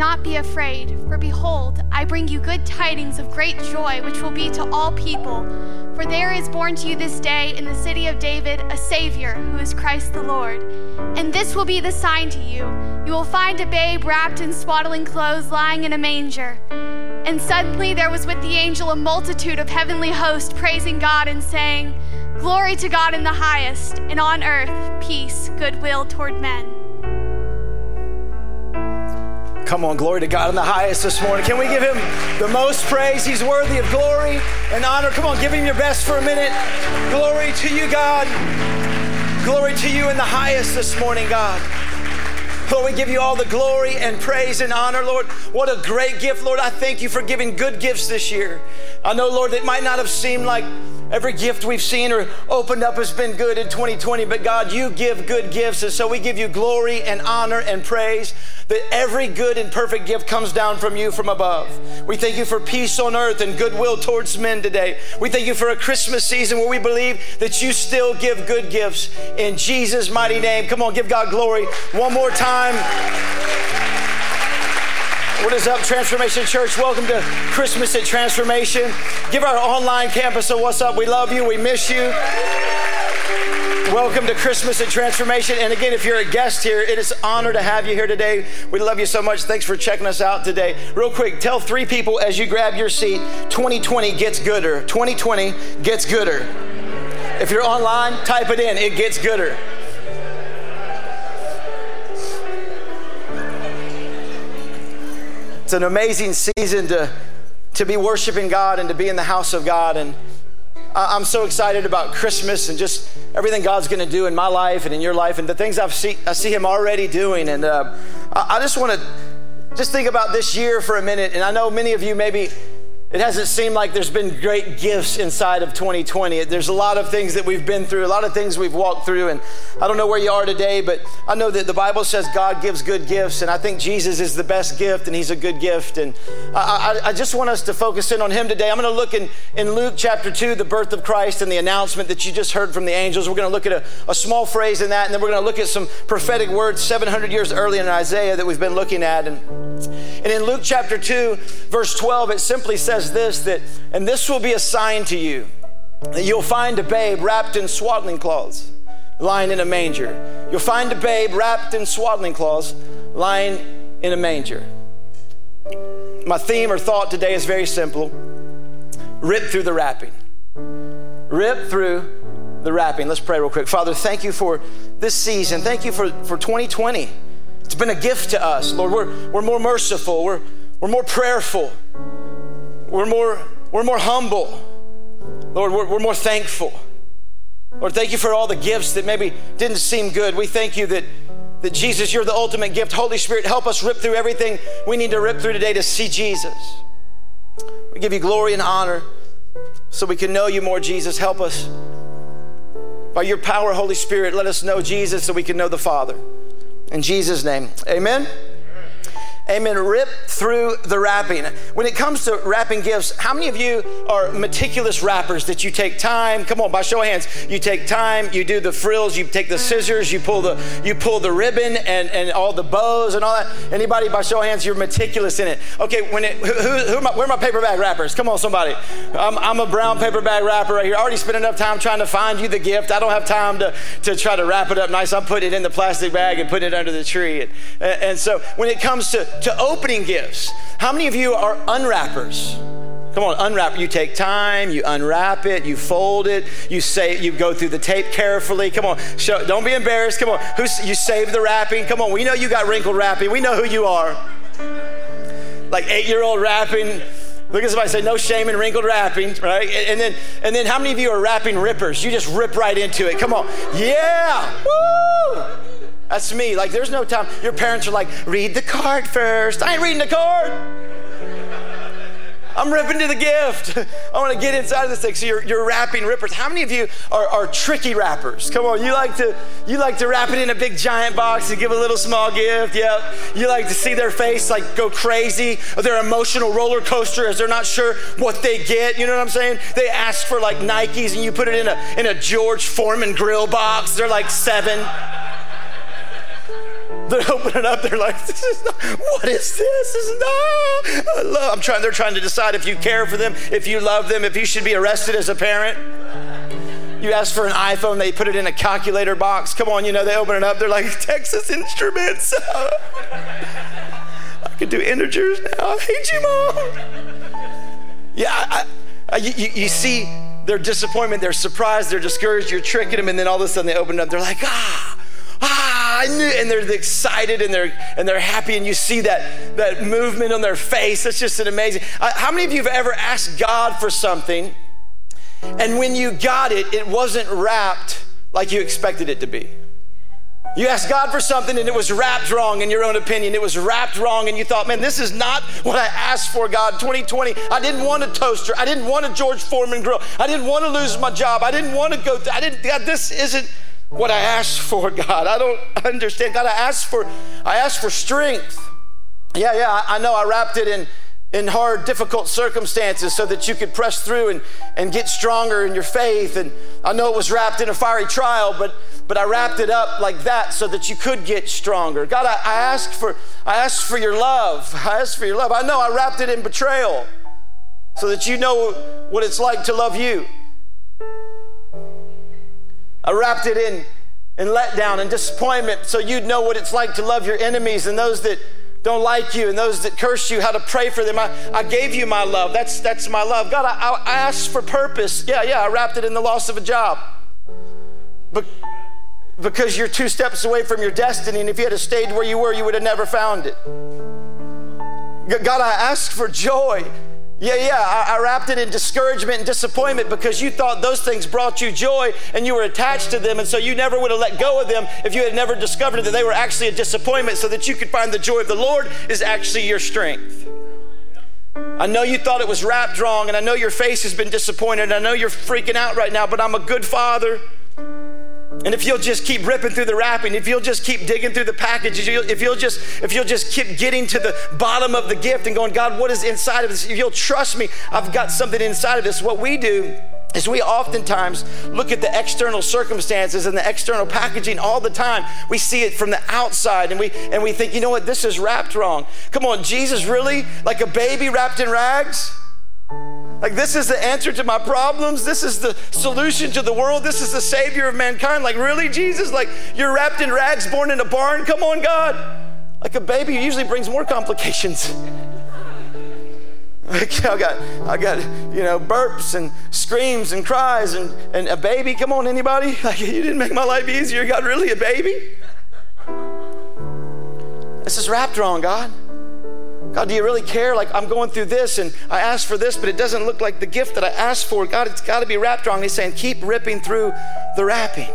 not be afraid, for behold, I bring you good tidings of great joy, which will be to all people. For there is born to you this day in the city of David a Savior, who is Christ the Lord. And this will be the sign to you you will find a babe wrapped in swaddling clothes lying in a manger. And suddenly there was with the angel a multitude of heavenly hosts praising God and saying, Glory to God in the highest, and on earth peace, goodwill toward men. Come on, glory to God in the highest this morning. Can we give him the most praise? He's worthy of glory and honor. Come on, give him your best for a minute. Glory to you, God. Glory to you in the highest this morning, God. Lord, we give you all the glory and praise and honor, Lord. What a great gift, Lord. I thank you for giving good gifts this year. I know, Lord, it might not have seemed like Every gift we've seen or opened up has been good in 2020, but God, you give good gifts. And so we give you glory and honor and praise that every good and perfect gift comes down from you from above. We thank you for peace on earth and goodwill towards men today. We thank you for a Christmas season where we believe that you still give good gifts in Jesus' mighty name. Come on, give God glory one more time. What is up, Transformation Church? Welcome to Christmas at Transformation. Give our online campus a what's up. We love you. We miss you. Welcome to Christmas at Transformation. And again, if you're a guest here, it is an honor to have you here today. We love you so much. Thanks for checking us out today. Real quick, tell three people as you grab your seat 2020 gets gooder. 2020 gets gooder. If you're online, type it in. It gets gooder. It's an amazing season to, to be worshiping God and to be in the house of God. And I'm so excited about Christmas and just everything God's going to do in my life and in your life and the things I've see, I see Him already doing. And uh, I just want to just think about this year for a minute. And I know many of you maybe it hasn't seemed like there's been great gifts inside of 2020. There's a lot of things that we've been through, a lot of things we've walked through, and I don't know where you are today, but I know that the Bible says God gives good gifts, and I think Jesus is the best gift, and He's a good gift. And I, I, I just want us to focus in on Him today. I'm going to look in, in Luke chapter 2, the birth of Christ, and the announcement that you just heard from the angels. We're going to look at a, a small phrase in that, and then we're going to look at some prophetic words 700 years earlier in Isaiah that we've been looking at. And, and in Luke chapter 2, verse 12, it simply says this that, and this will be a sign to you that you'll find a babe wrapped in swaddling cloths lying in a manger. You'll find a babe wrapped in swaddling cloths lying in a manger. My theme or thought today is very simple rip through the wrapping. Rip through the wrapping. Let's pray real quick. Father, thank you for this season. Thank you for, for 2020. It's been a gift to us, Lord. We're, we're more merciful, we're, we're more prayerful, we're more, we're more humble. Lord, we're, we're more thankful. Lord, thank you for all the gifts that maybe didn't seem good. We thank you that, that Jesus, you're the ultimate gift. Holy Spirit, help us rip through everything we need to rip through today to see Jesus. We give you glory and honor so we can know you more, Jesus. Help us. By your power, Holy Spirit, let us know Jesus so we can know the Father. In Jesus' name, amen. Amen. Rip through the wrapping. When it comes to wrapping gifts, how many of you are meticulous wrappers that you take time? Come on, by show of hands, you take time, you do the frills, you take the scissors, you pull the you pull the ribbon and, and all the bows and all that. Anybody by show of hands, you're meticulous in it. Okay, when it who, who my, where are my paper bag wrappers? Come on, somebody. I'm, I'm a brown paper bag wrapper right here. I already spent enough time trying to find you the gift. I don't have time to, to try to wrap it up nice. I'm putting it in the plastic bag and putting it under the tree. And, and so when it comes to to opening gifts. How many of you are unwrappers? Come on, unwrap. You take time, you unwrap it, you fold it, you say, you go through the tape carefully. Come on, show, don't be embarrassed. Come on, Who's, you save the wrapping. Come on, we know you got wrinkled wrapping. We know who you are. Like eight-year-old wrapping. Look at somebody say, no shame in wrinkled wrapping, right? And then, and then how many of you are wrapping rippers? You just rip right into it. Come on, yeah, woo! That's me. Like, there's no time. Your parents are like, read the card first. I ain't reading the card. I'm ripping to the gift. I want to get inside of this thing. So you're, you're wrapping rippers. How many of you are, are tricky wrappers? Come on, you like to you like to wrap it in a big giant box and give a little small gift. Yep. You like to see their face like go crazy, their emotional roller coaster as they're not sure what they get. You know what I'm saying? They ask for like Nikes and you put it in a in a George Foreman grill box. They're like seven. They're opening up. They're like, this is not, what is this? This is not. love. I'm trying. They're trying to decide if you care for them, if you love them, if you should be arrested as a parent. You ask for an iPhone, they put it in a calculator box. Come on, you know, they open it up. They're like, Texas Instruments. I can do integers now. I hate you, mom. Yeah, I, I, you, you see their disappointment, their surprise, they're discouraged, you're tricking them, and then all of a sudden they open it up. They're like, ah, ah, I knew, and they're excited and they're and they're happy, and you see that that movement on their face. It's just an amazing. Uh, how many of you have ever asked God for something, and when you got it, it wasn't wrapped like you expected it to be? You asked God for something and it was wrapped wrong in your own opinion. It was wrapped wrong and you thought, man, this is not what I asked for, God. 2020, I didn't want a toaster. I didn't want a George Foreman grill. I didn't want to lose my job. I didn't want to go, th- I didn't, God, this isn't what I asked for, God. I don't understand. God, I asked for, I asked for strength. Yeah, yeah, I, know I wrapped it in in hard, difficult circumstances so that you could press through and, and get stronger in your faith. And I know it was wrapped in a fiery trial, but but I wrapped it up like that so that you could get stronger. God, I, I asked for I asked for your love. I asked for your love. I know I wrapped it in betrayal so that you know what it's like to love you. I wrapped it in in letdown and disappointment so you'd know what it's like to love your enemies and those that don't like you and those that curse you, how to pray for them. I, I gave you my love. That's, that's my love. God, I, I asked for purpose. Yeah, yeah, I wrapped it in the loss of a job. But because you're two steps away from your destiny, and if you had stayed where you were, you would have never found it. God, I asked for joy. Yeah, yeah, I, I, wrapped it in discouragement and disappointment because you thought those things brought you joy and you were attached to them, and so you never would have let go of them if you had never discovered that they were actually a disappointment so that you could find the joy of the Lord is actually your strength. I know you thought it was wrapped wrong, and I know your face has been disappointed, and I know you're freaking out right now, but I'm a good father. And if you'll just keep ripping through the wrapping, if you'll just keep digging through the packages, if you'll just if you'll just keep getting to the bottom of the gift and going, God, what is inside of this? If you'll trust me, I've got something inside of this. What we do is we oftentimes look at the external circumstances and the external packaging all the time. We see it from the outside and we and we think, you know what, this is wrapped wrong. Come on, Jesus really like a baby wrapped in rags? Like, this is the answer to my problems. This is the solution to the world. This is the savior of mankind. Like, really, Jesus? Like, you're wrapped in rags, born in a barn? Come on, God. Like, a baby usually brings more complications. Like, I got, I got, you know, burps and screams and cries and, and a baby. Come on, anybody? Like, you didn't make my life easier. God, really, a baby? This is wrapped wrong, God. God, do you really care? Like, I'm going through this and I asked for this, but it doesn't look like the gift that I asked for. God, it's got to be wrapped wrong. He's saying, keep ripping through the wrapping.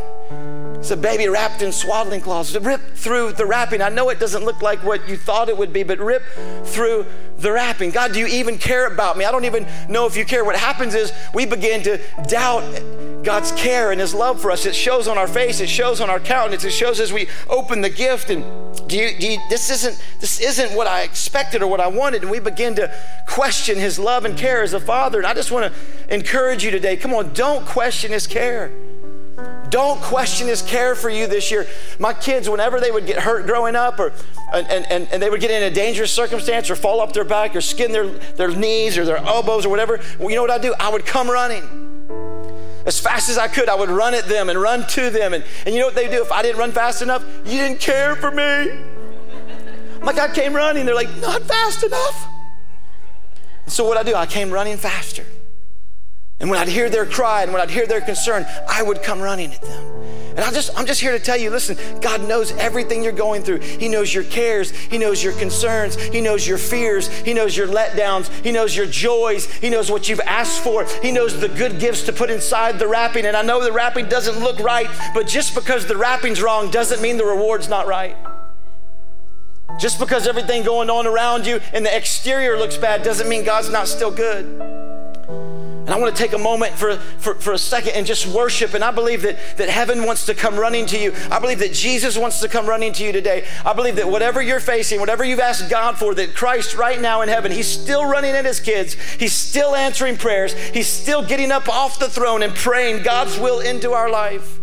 It's a baby wrapped in swaddling cloths. Rip through the wrapping. I know it doesn't look like what you thought it would be, but rip through the wrapping. God, do you even care about me? I don't even know if you care. What happens is we begin to doubt God's care and His love for us. It shows on our face, it shows on our countenance, it shows as we open the gift. And do you, do you, this isn't this isn't what I expected or what I wanted. And we begin to question His love and care as a father. And I just want to encourage you today. Come on, don't question His care. Don't question his care for you this year. My kids, whenever they would get hurt growing up or and, and, and they would get in a dangerous circumstance or fall off their back or skin their, their knees or their elbows or whatever, well, you know what I do? I would come running. As fast as I could, I would run at them and run to them. And, and you know what they do? If I didn't run fast enough, you didn't care for me. My God came running. They're like, not fast enough. So what I do? I came running faster. And when I'd hear their cry and when I'd hear their concern, I would come running at them. And I just, I'm just here to tell you listen, God knows everything you're going through. He knows your cares, He knows your concerns, He knows your fears, He knows your letdowns, He knows your joys, He knows what you've asked for, He knows the good gifts to put inside the wrapping. And I know the wrapping doesn't look right, but just because the wrapping's wrong doesn't mean the reward's not right. Just because everything going on around you and the exterior looks bad doesn't mean God's not still good. And I want to take a moment for, for, for a second and just worship. And I believe that, that heaven wants to come running to you. I believe that Jesus wants to come running to you today. I believe that whatever you're facing, whatever you've asked God for, that Christ right now in heaven, He's still running at His kids. He's still answering prayers. He's still getting up off the throne and praying God's will into our life.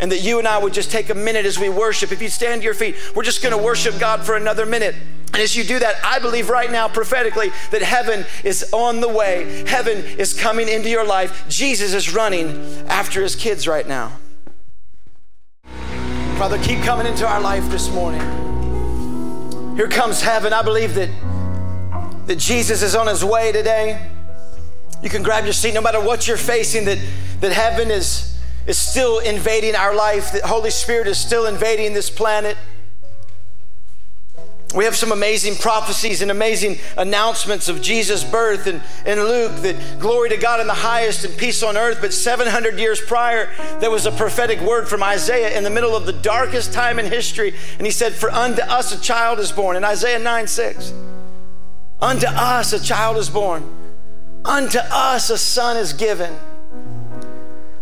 And that you and I would just take a minute as we worship. If you stand to your feet, we're just going to worship God for another minute. And as you do that, I believe right now prophetically that heaven is on the way. Heaven is coming into your life. Jesus is running after his kids right now. Father, keep coming into our life this morning. Here comes heaven. I believe that, that Jesus is on his way today. You can grab your seat no matter what you're facing, that, that heaven is, is still invading our life, The Holy Spirit is still invading this planet. We have some amazing prophecies and amazing announcements of Jesus' birth and in Luke that glory to God in the highest and peace on earth. But 700 years prior, there was a prophetic word from Isaiah in the middle of the darkest time in history. And he said, For unto us a child is born. In Isaiah 9 6, unto us a child is born, unto us a son is given.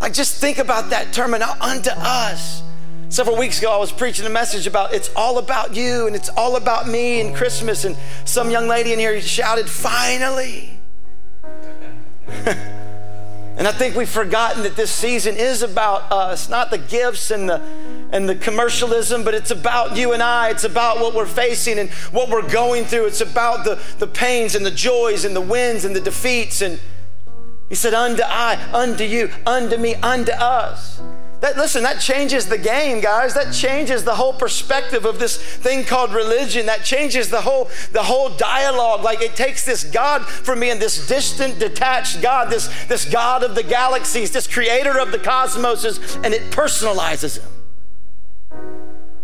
Like, just think about that term, and unto us. Several weeks ago, I was preaching a message about it's all about you and it's all about me and Christmas. And some young lady in here shouted, Finally. and I think we've forgotten that this season is about us, not the gifts and the and the commercialism, but it's about you and I. It's about what we're facing and what we're going through. It's about the, the pains and the joys and the wins and the defeats. And he said, Unto I, unto you, unto me, unto us. That, listen, that changes the game, guys. That changes the whole perspective of this thing called religion. That changes the whole, the whole dialogue. Like it takes this God from being this distant, detached God, this, this God of the galaxies, this creator of the cosmos, and it personalizes him.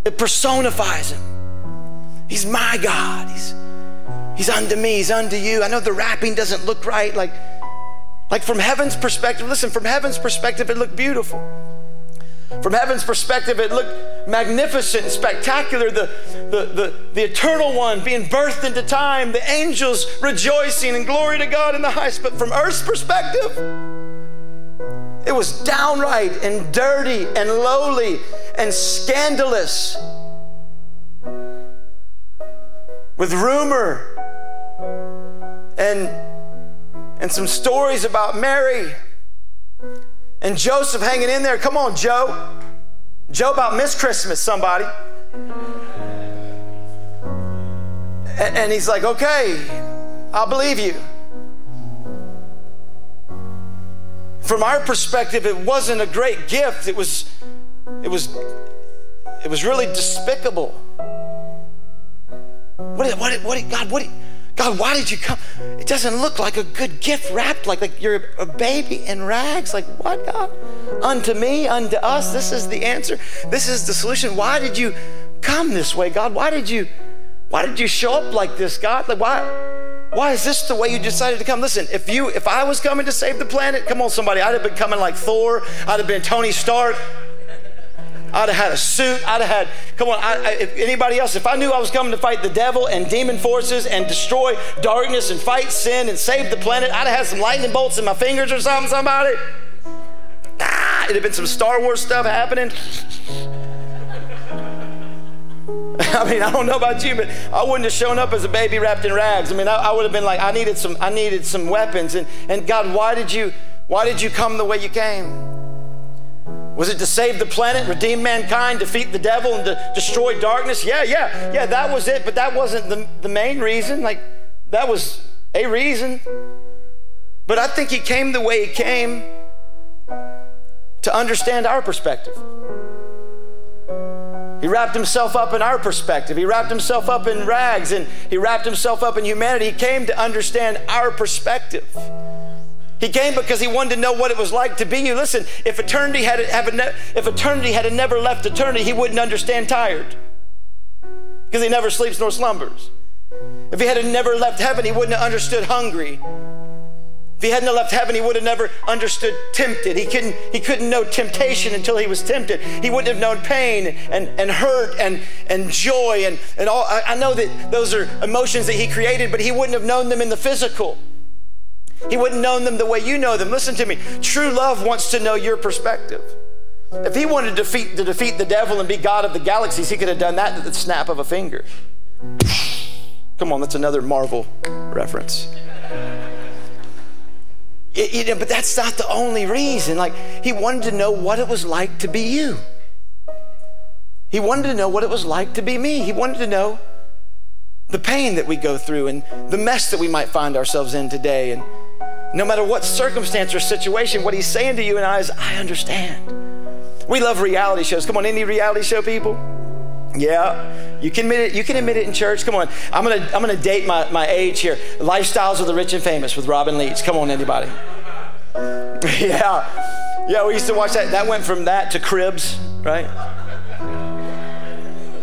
It personifies him. He's my God. He's, he's unto me. He's unto you. I know the wrapping doesn't look right. Like, like from heaven's perspective, listen, from heaven's perspective, it looked beautiful. From heaven's perspective, it looked magnificent and spectacular. The, the, the, the eternal one being birthed into time, the angels rejoicing and glory to God in the highest. But from earth's perspective, it was downright and dirty and lowly and scandalous. With rumor and, and some stories about Mary and Joseph hanging in there. Come on, Joe. Joe about Miss Christmas, somebody. And he's like, okay, I'll believe you. From our perspective, it wasn't a great gift. It was, it was, it was really despicable. What, did what, what, God, what, God, why did you come? Doesn't look like a good gift wrapped like, like you're a baby in rags. Like, what, God? Unto me, unto us. This is the answer. This is the solution. Why did you come this way, God? Why did you why did you show up like this, God? Like why why is this the way you decided to come? Listen, if you if I was coming to save the planet, come on, somebody, I'd have been coming like Thor, I'd have been Tony Stark. I'd have had a suit. I'd have had, come on, I, I, if anybody else, if I knew I was coming to fight the devil and demon forces and destroy darkness and fight sin and save the planet, I'd have had some lightning bolts in my fingers or something, somebody. Ah, it'd have been some Star Wars stuff happening. I mean, I don't know about you, but I wouldn't have shown up as a baby wrapped in rags. I mean, I, I would have been like, I needed some, I needed some weapons. And, and God, why did you, why did you come the way you came? Was it to save the planet, redeem mankind, defeat the devil, and to destroy darkness? Yeah, yeah, yeah, that was it, but that wasn't the, the main reason. Like, that was a reason. But I think he came the way he came to understand our perspective. He wrapped himself up in our perspective. He wrapped himself up in rags and he wrapped himself up in humanity. He came to understand our perspective. He came because he wanted to know what it was like to be you. Listen, if eternity had if eternity had never left eternity, he wouldn't understand tired. Because he never sleeps nor slumbers. If he had never left heaven, he wouldn't have understood hungry. If he hadn't left heaven, he would have never understood tempted. He couldn't, he couldn't know temptation until he was tempted. He wouldn't have known pain and, and hurt and, and joy and, and all. I, I know that those are emotions that he created, but he wouldn't have known them in the physical. He wouldn't know them the way you know them. Listen to me. True love wants to know your perspective. If he wanted to defeat, to defeat the devil and be God of the galaxies, he could have done that at the snap of a finger. Come on, that's another Marvel reference. It, it, but that's not the only reason. Like, he wanted to know what it was like to be you. He wanted to know what it was like to be me. He wanted to know the pain that we go through and the mess that we might find ourselves in today. And no matter what circumstance or situation, what he's saying to you and I is, I understand. We love reality shows. Come on, any reality show people? Yeah, you can admit it. You can admit it in church. Come on, I'm gonna I'm gonna date my, my age here. Lifestyles of the Rich and Famous with Robin Leach. Come on, anybody? yeah, yeah. We used to watch that. That went from that to Cribs, right?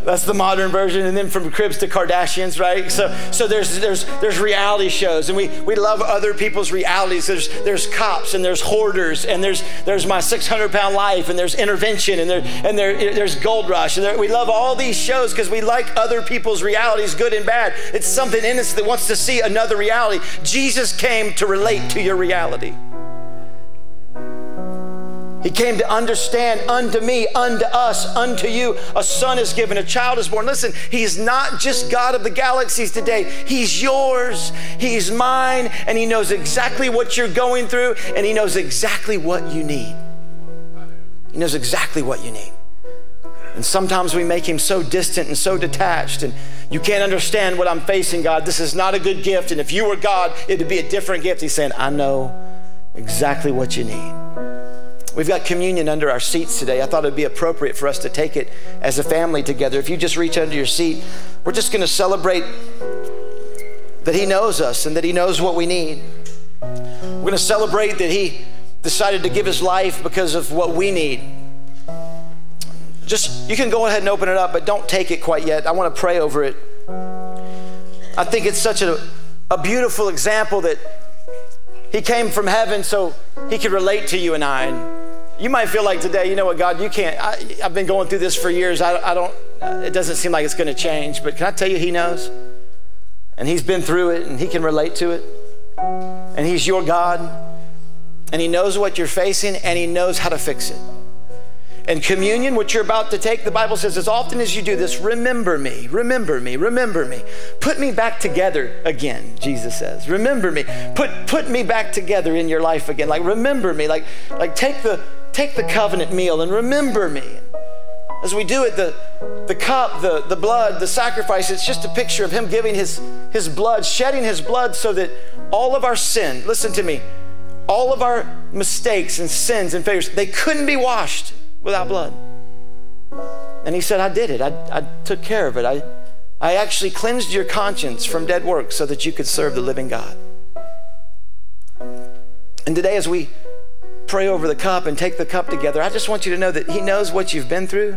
That's the modern version, and then from Cribs to Kardashians, right? So, so there's there's there's reality shows, and we we love other people's realities. There's there's cops, and there's hoarders, and there's there's my 600 pound life, and there's intervention, and there and there there's Gold Rush, and there, we love all these shows because we like other people's realities, good and bad. It's something in us that wants to see another reality. Jesus came to relate to your reality. He came to understand unto me, unto us, unto you. A son is given, a child is born. Listen, he's not just God of the galaxies today. He's yours, he's mine, and he knows exactly what you're going through, and he knows exactly what you need. He knows exactly what you need. And sometimes we make him so distant and so detached, and you can't understand what I'm facing, God. This is not a good gift. And if you were God, it'd be a different gift. He's saying, I know exactly what you need. We've got communion under our seats today. I thought it'd be appropriate for us to take it as a family together. If you just reach under your seat, we're just going to celebrate that He knows us and that He knows what we need. We're going to celebrate that He decided to give His life because of what we need. Just, you can go ahead and open it up, but don't take it quite yet. I want to pray over it. I think it's such a, a beautiful example that He came from heaven so He could relate to you and I. You might feel like today, you know what, God, you can't. I, have been going through this for years. I, I don't, it doesn't seem like it's going to change. But can I tell you, He knows? And He's been through it and He can relate to it. And He's your God. And He knows what you're facing and He knows how to fix it. And communion, what you're about to take, the Bible says, as often as you do this, remember me, remember me, remember me. Put me back together again, Jesus says. Remember me. Put, put me back together in your life again. Like, remember me. Like, like take the, take the covenant meal and remember me. As we do it, the, the cup, the, the blood, the sacrifice, it's just a picture of Him giving his, his blood, shedding His blood so that all of our sin, listen to me, all of our mistakes and sins and failures, they couldn't be washed without blood. And He said, I did it. I, I took care of it. I, I actually cleansed your conscience from dead works so that you could serve the living God. And today, as we pray over the cup and take the cup together, I just want you to know that He knows what you've been through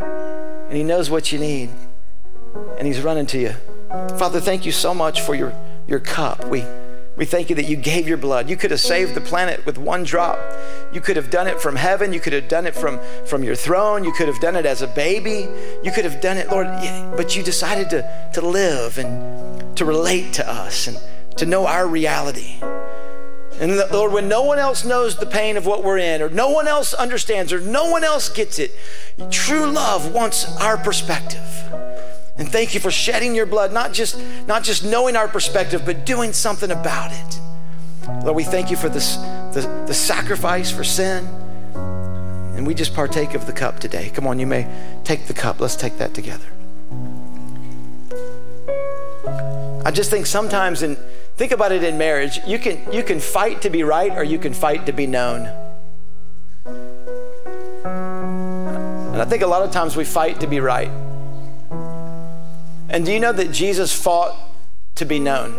and He knows what you need. And He's running to you. Father, thank you so much for your, your cup. We, we thank you that you gave your blood. You could have saved the planet with one drop. You could have done it from heaven. You could have done it from, from your throne. You could have done it as a baby. You could have done it, Lord, but you decided to, to live and to relate to us and to know our reality. And Lord, when no one else knows the pain of what we're in, or no one else understands, or no one else gets it, true love wants our perspective. And thank you for shedding your blood, not just, not just knowing our perspective, but doing something about it. Lord, we thank you for this, the, the sacrifice for sin. And we just partake of the cup today. Come on, you may take the cup. Let's take that together. I just think sometimes in Think about it in marriage. You can, you can fight to be right or you can fight to be known. And I think a lot of times we fight to be right. And do you know that Jesus fought to be known?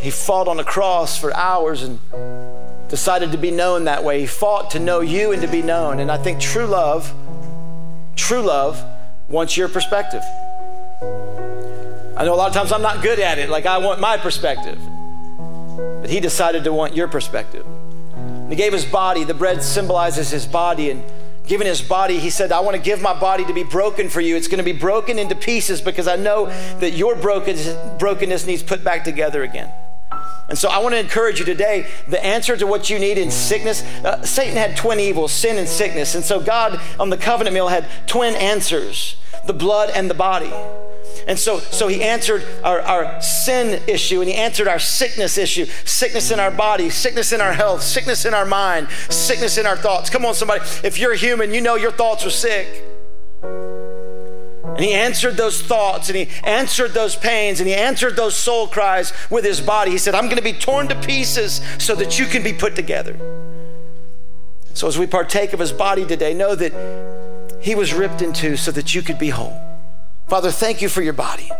He fought on a cross for hours and decided to be known that way. He fought to know you and to be known. And I think true love, true love wants your perspective. I know a lot of times I'm not good at it, like I want my perspective. But he decided to want your perspective. And he gave his body, the bread symbolizes his body, and given his body, he said, I want to give my body to be broken for you. It's going to be broken into pieces because I know that your brokenness needs put back together again. And so I want to encourage you today the answer to what you need in sickness. Uh, Satan had twin evils, sin and sickness. And so God on the covenant meal had twin answers the blood and the body. And so, so he answered our, our sin issue and he answered our sickness issue sickness in our body, sickness in our health, sickness in our mind, sickness in our thoughts. Come on, somebody. If you're human, you know your thoughts are sick. And he answered those thoughts and he answered those pains and he answered those soul cries with his body. He said, I'm going to be torn to pieces so that you can be put together. So as we partake of his body today, know that he was ripped in two so that you could be whole. Father, thank you for your body.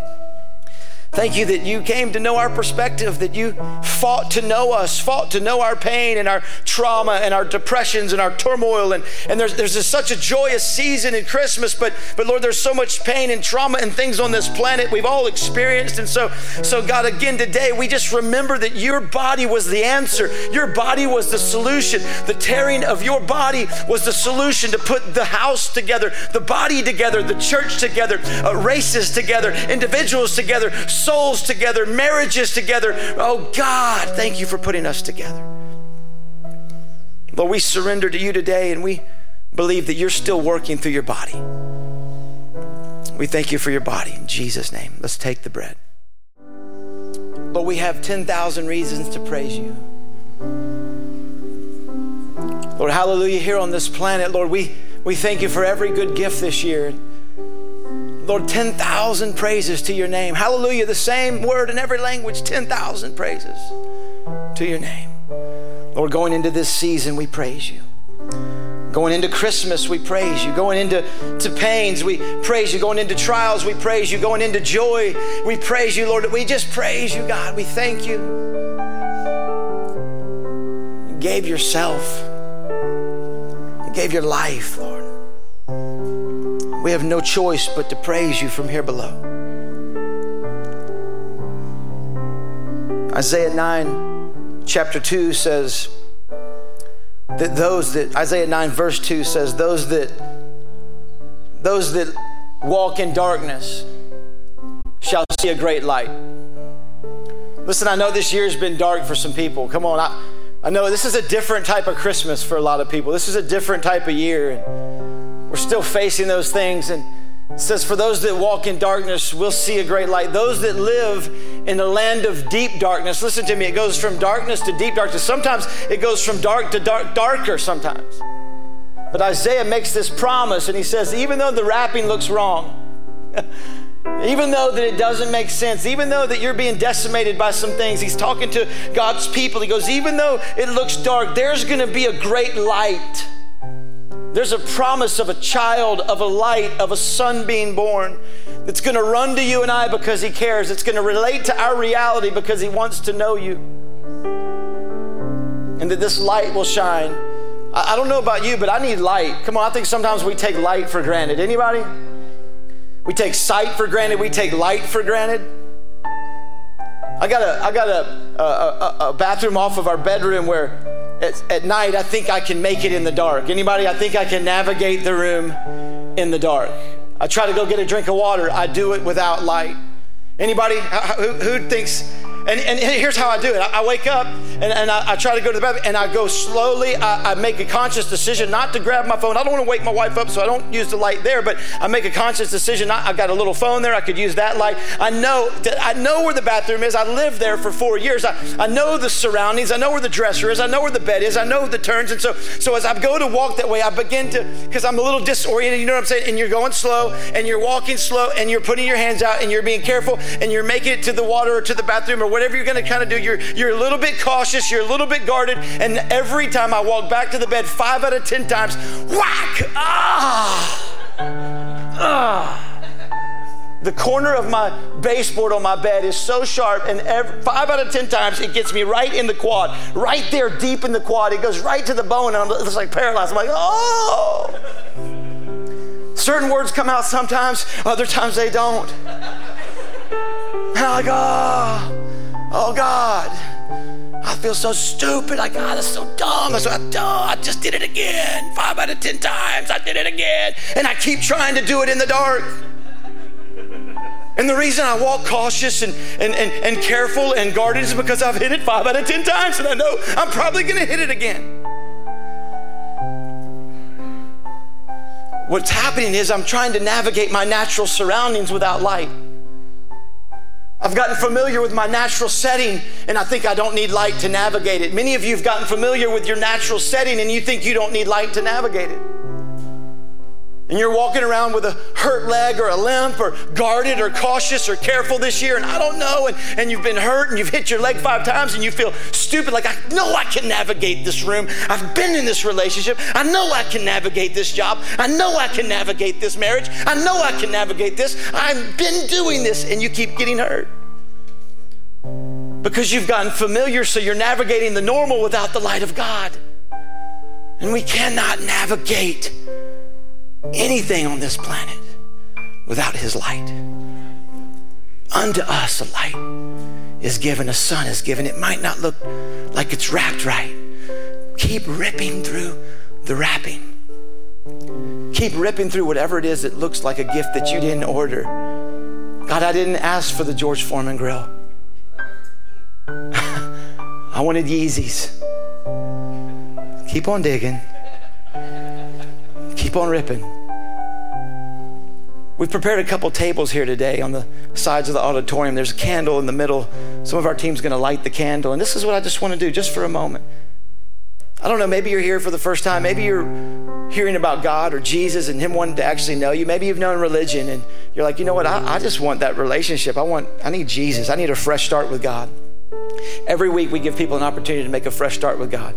Thank you that you came to know our perspective, that you fought to know us, fought to know our pain and our trauma and our depressions and our turmoil. And, and there's, there's such a joyous season in Christmas, but, but Lord, there's so much pain and trauma and things on this planet we've all experienced. And so, so God, again today, we just remember that your body was the answer. Your body was the solution. The tearing of your body was the solution to put the house together, the body together, the church together, uh, races together, individuals together souls together, marriages together. Oh God, thank you for putting us together. Lord, we surrender to you today and we believe that you're still working through your body. We thank you for your body in Jesus' name. Let's take the bread. Lord, we have 10,000 reasons to praise you. Lord, hallelujah, here on this planet, Lord, we, we thank you for every good gift this year. Lord, 10,000 praises to your name. Hallelujah, the same word in every language, 10,000 praises to your name. Lord, going into this season, we praise you. Going into Christmas, we praise you. Going into to pains, we praise you. Going into trials, we praise you. Going into joy, we praise you, Lord. We just praise you, God. We thank you. You gave yourself, you gave your life, Lord. We have no choice but to praise you from here below. Isaiah 9, chapter 2 says that those that, Isaiah 9, verse 2 says, those that, those that walk in darkness shall see a great light. Listen, I know this year's been dark for some people. Come on, I, I know this is a different type of Christmas for a lot of people. This is a different type of year. We're still facing those things. And it says, For those that walk in darkness we'll see a great light. Those that live in the land of deep darkness, listen to me, it goes from darkness to deep darkness. Sometimes it goes from dark to dark, darker sometimes. But Isaiah makes this promise and he says, even though the wrapping looks wrong, even though that it doesn't make sense, even though that you're being decimated by some things, he's talking to God's people. He goes, even though it looks dark, there's going to be a great light. There's a promise of a child, of a light, of a son being born that's going to run to you and I because he cares. It's going to relate to our reality because he wants to know you. And that this light will shine. I, don't know about you, but I need light. Come on, I think sometimes we take light for granted. Anybody? We take sight for granted. We take light for granted. I got a, I got a, a, a, a bathroom off of our bedroom where at, at night, I think I can make it in the dark. Anybody? I think I can navigate the room in the dark. I try to go get a drink of water. I do it without light. Anybody who, who thinks and, and here's how I do it I, wake up and, and I, I, try to go to the bathroom and I go slowly. I, I, make a conscious decision not to grab my phone. I don't want to wake my wife up, so I don't use the light there, but I make a conscious decision. I, have got a little phone there. I could use that light. I know, I know where the bathroom is. I lived there for four years. I, I know the surroundings. I know where the dresser is. I know where the bed is. I know the turns. And so, so as I go to walk that way, I begin to, because I'm a little disoriented, you know what I'm saying? And you're going slow and you're walking slow and you're putting your hands out and you're being careful and you're making it to the water or to the bathroom or whatever you're going to kind of do, you're, you're a little bit cautious, you're a little bit guarded. And every time I walk back to the bed, five out of 10 times, whack! Ah! Ah! The corner of my baseboard on my bed is so sharp, and every, five out of 10 times it gets me right in the quad, right there deep in the quad. It goes right to the bone, and I'm just like paralyzed. I'm like, oh! Certain words come out sometimes, other times they don't. And I'm like, oh. Oh God, I feel so stupid. Like, God, that's so dumb. I, said, oh, I just did it again. Five out of 10 times, I did it again. And I keep trying to do it in the dark. And the reason I walk cautious and, and, and, and careful and guarded is because I've hit it five out of 10 times and I know I'm probably going to hit it again. What's happening is I'm trying to navigate my natural surroundings without light. I've gotten familiar with my natural setting and I think I don't need light to navigate it. Many of you have gotten familiar with your natural setting and you think you don't need light to navigate it. and you're walking around with a hurt leg or a limp or guarded or cautious or careful this year and I don't know and, and you've been hurt and you've hit your leg five times and you feel stupid like I know I can navigate this room. I've been in this relationship. I know I can navigate this job. I know I can navigate this marriage. I know I can navigate this. I've been doing this and you keep getting hurt. Because you've gotten familiar so you're navigating the normal without the light of God. And we cannot navigate anything on this planet without his light. Unto us a light is given, a sun is given. It might not look like it's wrapped right. Keep ripping through the wrapping. Keep ripping through whatever it is that looks like a gift that you didn't order. God, I didn't ask for the George Foreman grill. I wanted Yeezys. Keep on digging. Keep on ripping. We've prepared a couple tables here today on the sides of the auditorium. There's a candle in the middle. Some of our team's going to light the candle. And this is what I just want to do, just for a moment. I don't know, maybe you're here for the first time. Maybe you're hearing about God or Jesus and Him wanting to actually know you. Maybe you've known religion and you're like, you know what? I, I just want that relationship. I want, I need Jesus. I need a fresh start with God. Every week we give people an opportunity to make a fresh start with God.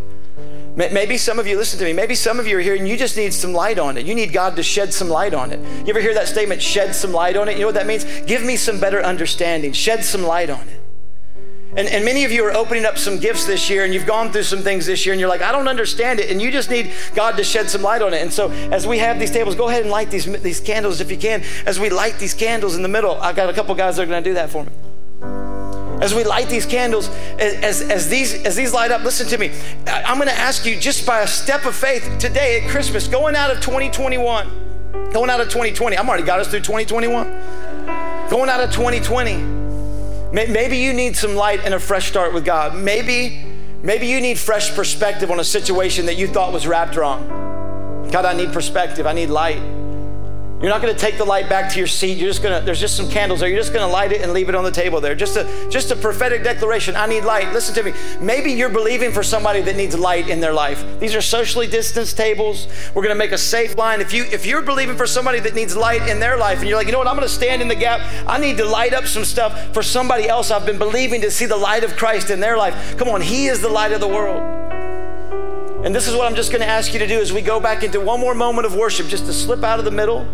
Maybe some of you, listen to me, maybe some of you are here and you just need some light on it. You need God to shed some light on it. You ever hear that statement, shed some light on it? You know what that means? Give me some better understanding, shed some light on it. And, and many of you are opening up some gifts this year and you've gone through some things this year and you're like, I don't understand it. And you just need God to shed some light on it. And so as we have these tables, go ahead and light these, these candles if you can. As we light these candles in the middle, I got a couple guys that are going to do that for me as we light these candles, as, as, these, as these light up, listen to me. I'm going to ask you just by a step of faith today at Christmas, going out of 2021, going out of 2020. I'm already got us through 2021. Going out of 2020. Maybe you need some light and a fresh start with God. Maybe, maybe you need fresh perspective on a situation that you thought was wrapped wrong. God, I need perspective. I need light. You're not going to take the light back to your seat. You're just going to, there's just some candles there. You're just going to light it and leave it on the table there. Just a, just a prophetic declaration. I need light. Listen to me. Maybe you're believing for somebody that needs light in their life. These are socially distanced tables. We're going to make a safe line. If you, if you're believing for somebody that needs light in their life and you're like, you know what, I'm going to stand in the gap. I need to light up some stuff for somebody else. I've been believing to see the light of Christ in their life. Come on. He is the light of the world. And this is what I'm just going to ask you to do as we go back into one more moment of worship, just to slip out of the middle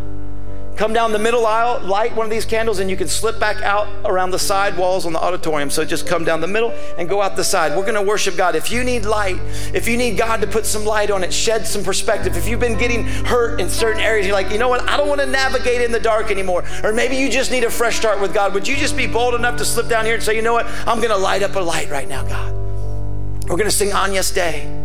Come down the middle aisle, light one of these candles, and you can slip back out around the side walls on the auditorium. So just come down the middle and go out the side. We're going to worship God. If you need light, if you need God to put some light on it, shed some perspective, if you've been getting hurt in certain areas, you're like, you know what, I don't want to navigate in the dark anymore. Or maybe you just need a fresh start with God. Would you just be bold enough to slip down here and say, you know what, I'm going to light up a light right now, God? We're going to sing Agnus Dei.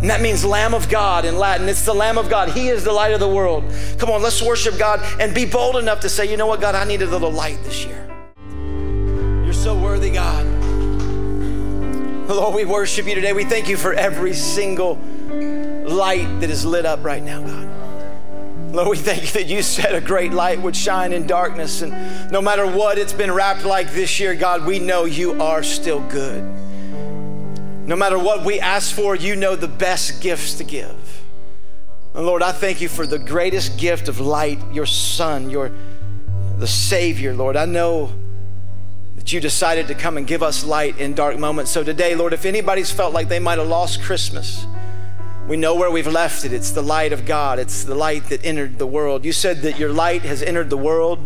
And that means Lamb of God in Latin. It's the Lamb of God. He is the light of the world. Come on, let's worship God and be bold enough to say, you know what, God, I need a little light this year. You're so worthy, God. Lord, we worship you today. We thank you for every single light that is lit up right now, God. Lord, we thank you that you said a great light would shine in darkness. And no matter what it's been wrapped like this year, God, we know you are still good. No matter what we ask for, you know the best gifts to give. And Lord, I thank you for the greatest gift of light, your Son, your the Savior, Lord. I know that you decided to come and give us light in dark moments. So today, Lord, if anybody's felt like they might have lost Christmas, we know where we've left it. It's the light of God. It's the light that entered the world. You said that your light has entered the world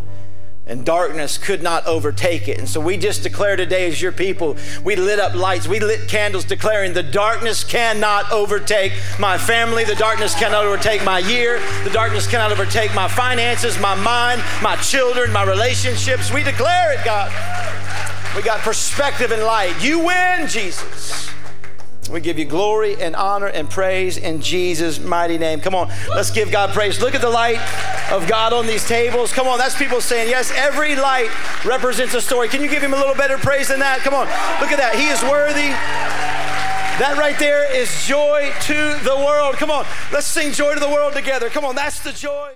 and darkness could not overtake it. And so we just declare today as your people, we lit up lights, we lit candles declaring the darkness cannot overtake my family, the darkness cannot overtake my year, the darkness cannot overtake my finances, my mind, my children, my relationships. We declare it, God. We got perspective and light. You win, Jesus. We give you glory and honor and praise in Jesus' mighty name. Come on, let's give God praise. Look at the light of God on these tables. Come on, that's people saying, yes, every light represents a story. Can you give him a little better praise than that? Come on, look at that. He is worthy. That right there is joy to the world. Come on, let's sing joy to the world together. Come on, that's the joy.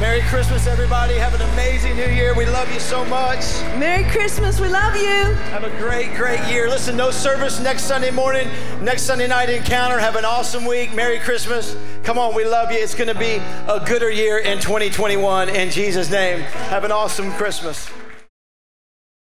Merry Christmas, everybody. Have an amazing new year. We love you so much. Merry Christmas. We love you. Have a great, great year. Listen, no service next Sunday morning, next Sunday night encounter. Have an awesome week. Merry Christmas. Come on, we love you. It's going to be a gooder year in 2021. In Jesus' name, have an awesome Christmas.